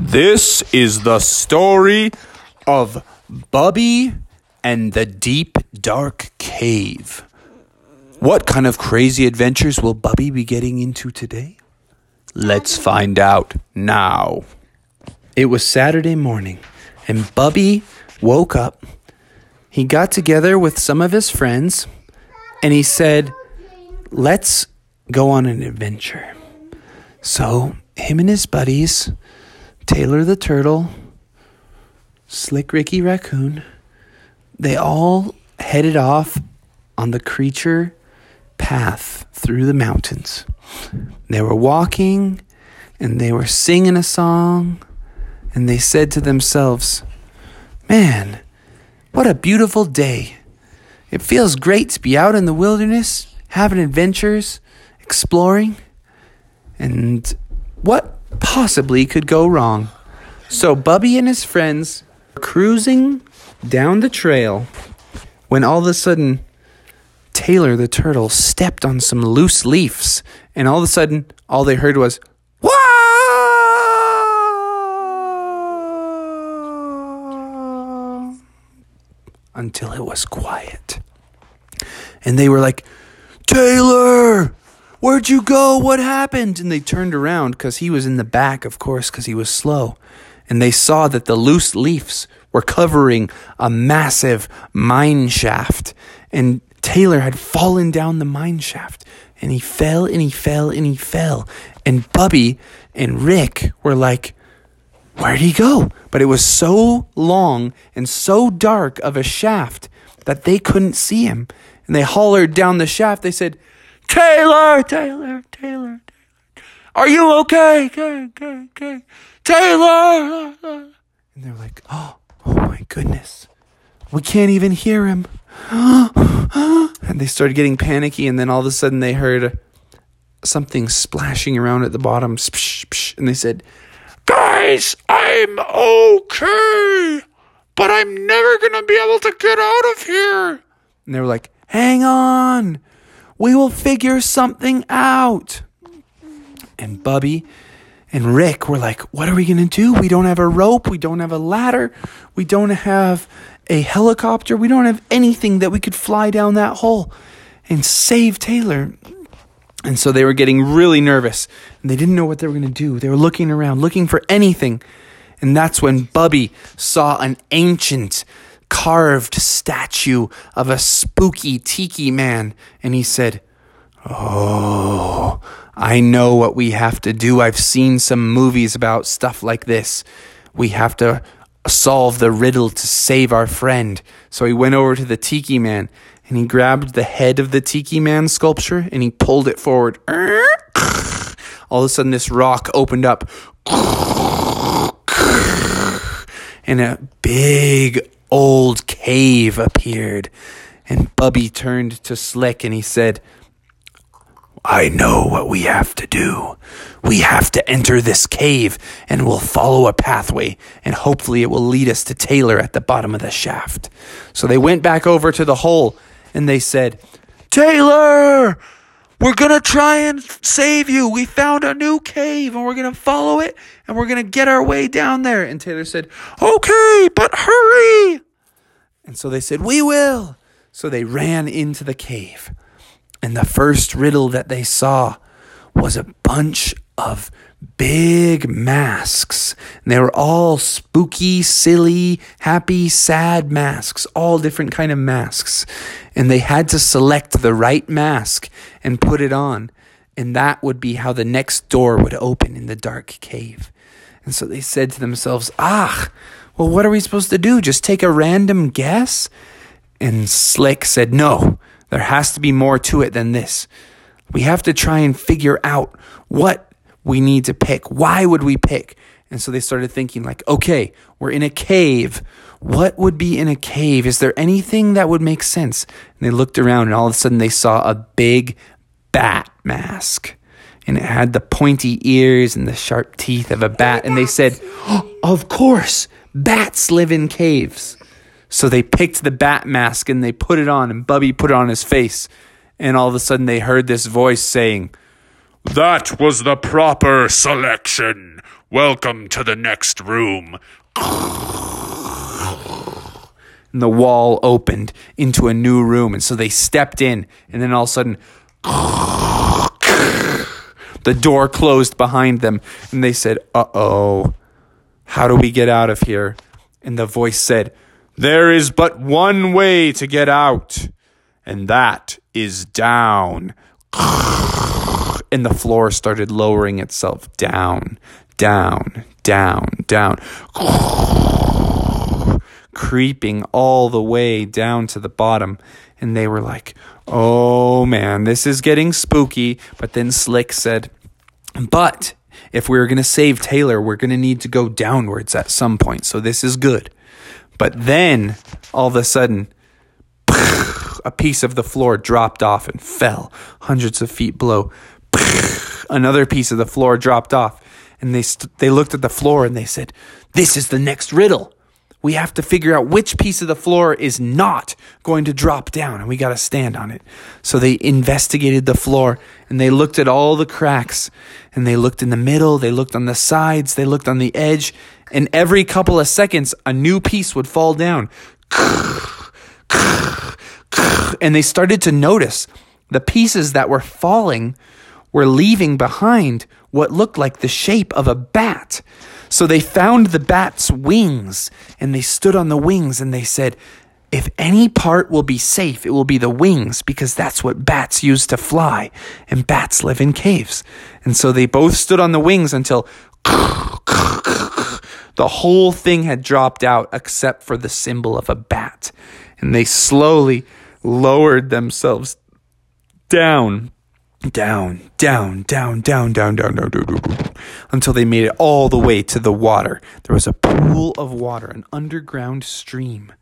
This is the story of Bubby and the Deep Dark Cave. What kind of crazy adventures will Bubby be getting into today? Let's find out now. It was Saturday morning, and Bubby woke up. He got together with some of his friends, and he said, Let's go on an adventure. So, him and his buddies, Taylor the Turtle, Slick Ricky Raccoon, they all headed off on the creature path through the mountains. They were walking and they were singing a song, and they said to themselves, Man, what a beautiful day! It feels great to be out in the wilderness, having adventures, exploring, and what possibly could go wrong? So, Bubby and his friends were cruising down the trail when all of a sudden, Taylor the turtle stepped on some loose leaves, and all of a sudden, all they heard was! Until it was quiet. And they were like, Taylor, where'd you go? What happened? And they turned around because he was in the back, of course, because he was slow. And they saw that the loose leaves were covering a massive mine shaft. And Taylor had fallen down the mine shaft. And he fell and he fell and he fell. And Bubby and Rick were like, Where'd he go? But it was so long and so dark of a shaft that they couldn't see him. And they hollered down the shaft. They said, Taylor, Taylor, Taylor, Taylor. Are you okay? Okay, okay, okay. Taylor! And they're like, oh, oh my goodness. We can't even hear him. and they started getting panicky, and then all of a sudden they heard something splashing around at the bottom. And they said, Guys, I'm okay, but I'm never going to be able to get out of here. And they were like, Hang on. We will figure something out. And Bubby and Rick were like, What are we going to do? We don't have a rope. We don't have a ladder. We don't have a helicopter. We don't have anything that we could fly down that hole and save Taylor. And so they were getting really nervous and they didn't know what they were going to do. They were looking around, looking for anything. And that's when Bubby saw an ancient carved statue of a spooky tiki man. And he said, Oh, I know what we have to do. I've seen some movies about stuff like this. We have to solve the riddle to save our friend. So he went over to the tiki man and he grabbed the head of the tiki man sculpture and he pulled it forward. All of a sudden, this rock opened up and a big old cave appeared. And Bubby turned to Slick and he said, I know what we have to do. We have to enter this cave and we'll follow a pathway and hopefully it will lead us to Taylor at the bottom of the shaft. So they went back over to the hole and they said, Taylor, we're going to try and save you. We found a new cave and we're going to follow it and we're going to get our way down there. And Taylor said, Okay, but hurry. And so they said, We will. So they ran into the cave. And the first riddle that they saw was a bunch of big masks. And they were all spooky, silly, happy, sad masks, all different kind of masks. And they had to select the right mask and put it on. And that would be how the next door would open in the dark cave. And so they said to themselves, Ah, well, what are we supposed to do? Just take a random guess? And Slick said, No, there has to be more to it than this. We have to try and figure out what we need to pick. Why would we pick? And so they started thinking, like, okay, we're in a cave. What would be in a cave? Is there anything that would make sense? And they looked around, and all of a sudden they saw a big bat mask. And it had the pointy ears and the sharp teeth of a bat. And they said, oh, Of course, bats live in caves. So they picked the bat mask and they put it on, and Bubby put it on his face. And all of a sudden they heard this voice saying, That was the proper selection. Welcome to the next room. And the wall opened into a new room. And so they stepped in. And then all of a sudden, the door closed behind them. And they said, Uh oh, how do we get out of here? And the voice said, There is but one way to get out, and that is down. And the floor started lowering itself down, down, down, down creeping all the way down to the bottom. And they were like, oh man, this is getting spooky. But then Slick said, but if we are going to save Taylor, we're going to need to go downwards at some point. So this is good. But then all of a sudden, a piece of the floor dropped off and fell hundreds of feet below. Another piece of the floor dropped off. And they, st- they looked at the floor and they said, This is the next riddle we have to figure out which piece of the floor is not going to drop down and we got to stand on it. So they investigated the floor and they looked at all the cracks and they looked in the middle, they looked on the sides, they looked on the edge, and every couple of seconds a new piece would fall down. And they started to notice the pieces that were falling were leaving behind what looked like the shape of a bat. So they found the bat's wings and they stood on the wings and they said, if any part will be safe, it will be the wings because that's what bats use to fly and bats live in caves. And so they both stood on the wings until the whole thing had dropped out except for the symbol of a bat. And they slowly lowered themselves down down, down, down, down, down, down, down, down, down, until they made it all the way to the water. There was a pool of water, an underground stream.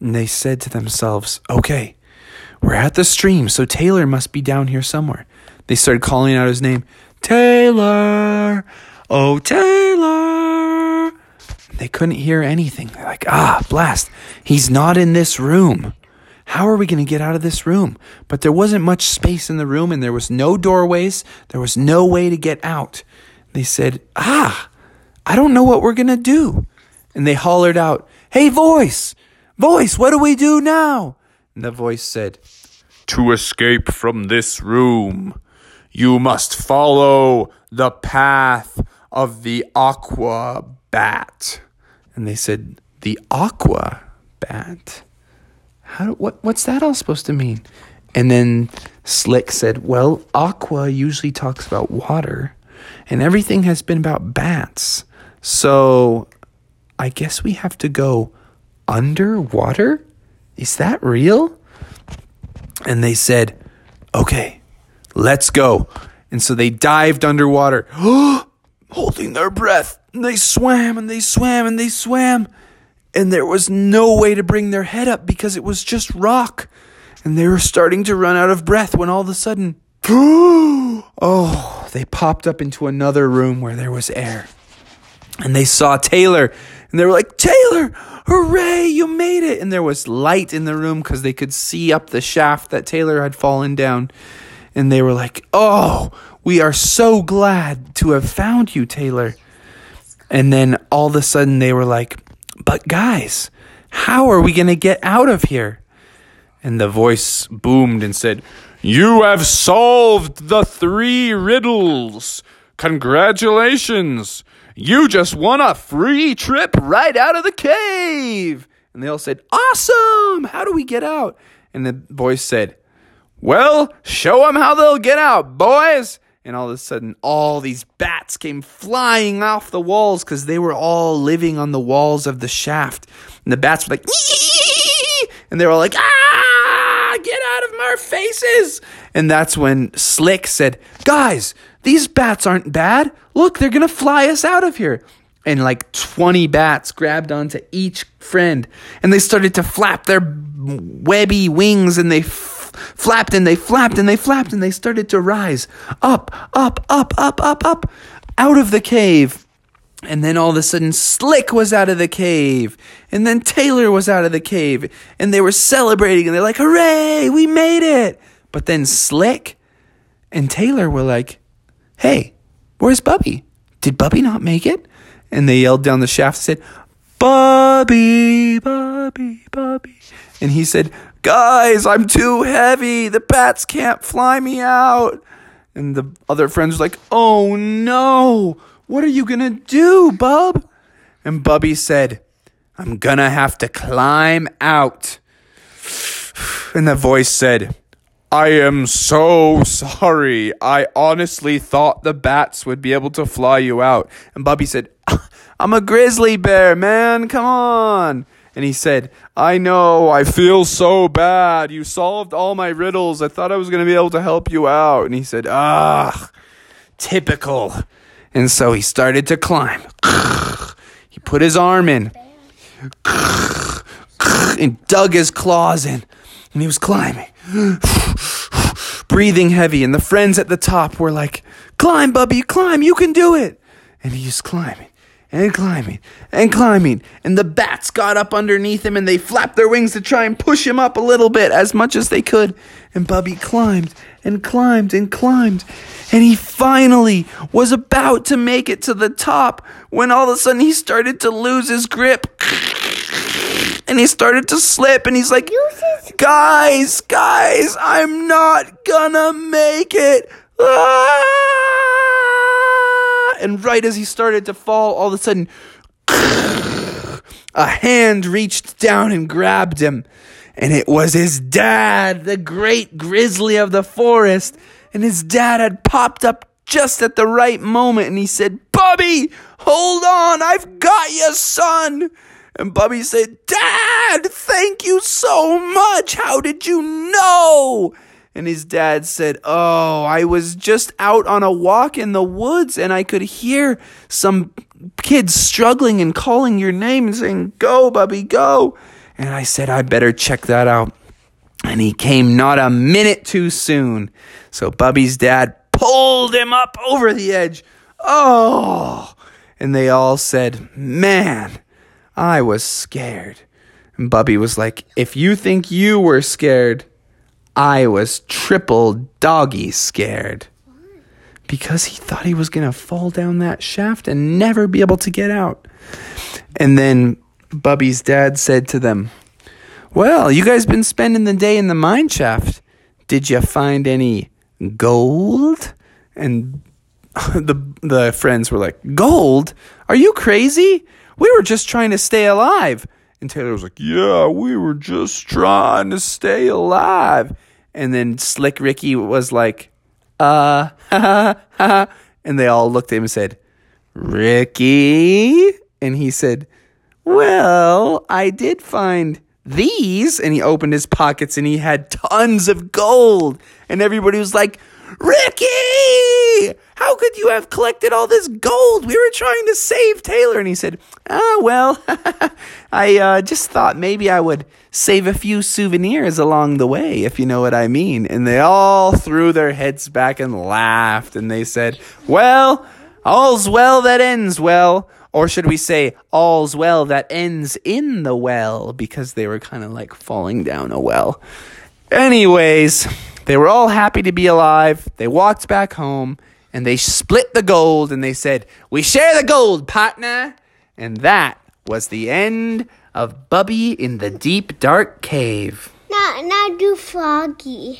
And they said to themselves, okay, we're at the stream, so Taylor must be down here somewhere. They started calling out his name Taylor! Oh, Taylor! They couldn't hear anything. They're like, ah, blast, he's not in this room. How are we going to get out of this room? But there wasn't much space in the room and there was no doorways. There was no way to get out. They said, Ah, I don't know what we're going to do. And they hollered out, Hey, voice, voice, what do we do now? And the voice said, To escape from this room, you must follow the path of the aqua bat. And they said, The aqua bat? How what what's that all supposed to mean? And then Slick said, "Well, Aqua usually talks about water, and everything has been about bats. So, I guess we have to go underwater? Is that real?" And they said, "Okay, let's go." And so they dived underwater, holding their breath. And they swam and they swam and they swam and there was no way to bring their head up because it was just rock. And they were starting to run out of breath when all of a sudden, oh, they popped up into another room where there was air. And they saw Taylor, and they were like, Taylor, hooray, you made it. And there was light in the room because they could see up the shaft that Taylor had fallen down. And they were like, oh, we are so glad to have found you, Taylor. And then all of a sudden they were like, but guys, how are we going to get out of here? And the voice boomed and said, You have solved the three riddles. Congratulations. You just won a free trip right out of the cave. And they all said, Awesome. How do we get out? And the voice said, Well, show them how they'll get out, boys and all of a sudden all these bats came flying off the walls because they were all living on the walls of the shaft. And the bats were like and they were all like ah get out of our faces. And that's when slick said guys these bats aren't bad. Look they're gonna fly us out of here. And like 20 bats grabbed onto each friend and they started to flap their webby wings and they flapped and they flapped and they flapped and they started to rise up, up, up, up, up, up out of the cave. And then all of a sudden, Slick was out of the cave. And then Taylor was out of the cave. And they were celebrating and they're like, hooray, we made it. But then Slick and Taylor were like, hey, where's Bubby? Did Bubby not make it? And they yelled down the shaft and said, Bubby, Bubby, Bubby. And he said, Guys, I'm too heavy. The bats can't fly me out. And the other friends like, Oh no, what are you gonna do, Bub? And Bubby said, I'm gonna have to climb out. And the voice said, I am so sorry. I honestly thought the bats would be able to fly you out. And Bubby said, I'm a grizzly bear, man. Come on. And he said, I know. I feel so bad. You solved all my riddles. I thought I was going to be able to help you out. And he said, Ah, typical. And so he started to climb. He put his arm in and dug his claws in. And he was climbing, breathing heavy. And the friends at the top were like, Climb, Bubby, climb, you can do it. And he was climbing and climbing and climbing. And the bats got up underneath him and they flapped their wings to try and push him up a little bit as much as they could. And Bubby climbed and climbed and climbed. And he finally was about to make it to the top when all of a sudden he started to lose his grip. And he started to slip and he's like, Guys, guys, I'm not gonna make it. Ah! And right as he started to fall, all of a sudden, a hand reached down and grabbed him. And it was his dad, the great grizzly of the forest. And his dad had popped up just at the right moment and he said, Bubby, hold on, I've got you, son. And Bubby said, Dad, thank you so much. How did you know? And his dad said, Oh, I was just out on a walk in the woods and I could hear some kids struggling and calling your name and saying, Go, Bubby, go. And I said, I better check that out. And he came not a minute too soon. So Bubby's dad pulled him up over the edge. Oh! And they all said, Man, I was scared. And Bubby was like, If you think you were scared, I was triple doggy scared. Because he thought he was going to fall down that shaft and never be able to get out. And then Bubby's dad said to them, Well, you guys been spending the day in the mine shaft. Did you find any gold? And the the friends were like, "Gold? Are you crazy? We were just trying to stay alive." And Taylor was like, "Yeah, we were just trying to stay alive." And then Slick Ricky was like, "Uh, ha ha ha." And they all looked at him and said, "Ricky?" And he said, "Well, I did find these." And he opened his pockets and he had tons of gold. And everybody was like, Ricky, how could you have collected all this gold? We were trying to save Taylor. And he said, Oh, well, I uh, just thought maybe I would save a few souvenirs along the way, if you know what I mean. And they all threw their heads back and laughed. And they said, Well, all's well that ends well. Or should we say, all's well that ends in the well? Because they were kind of like falling down a well. Anyways, they were all happy to be alive. They walked back home and they split the gold and they said, We share the gold, partner. And that was the end of Bubby in the deep, dark cave. Now, now do Froggy.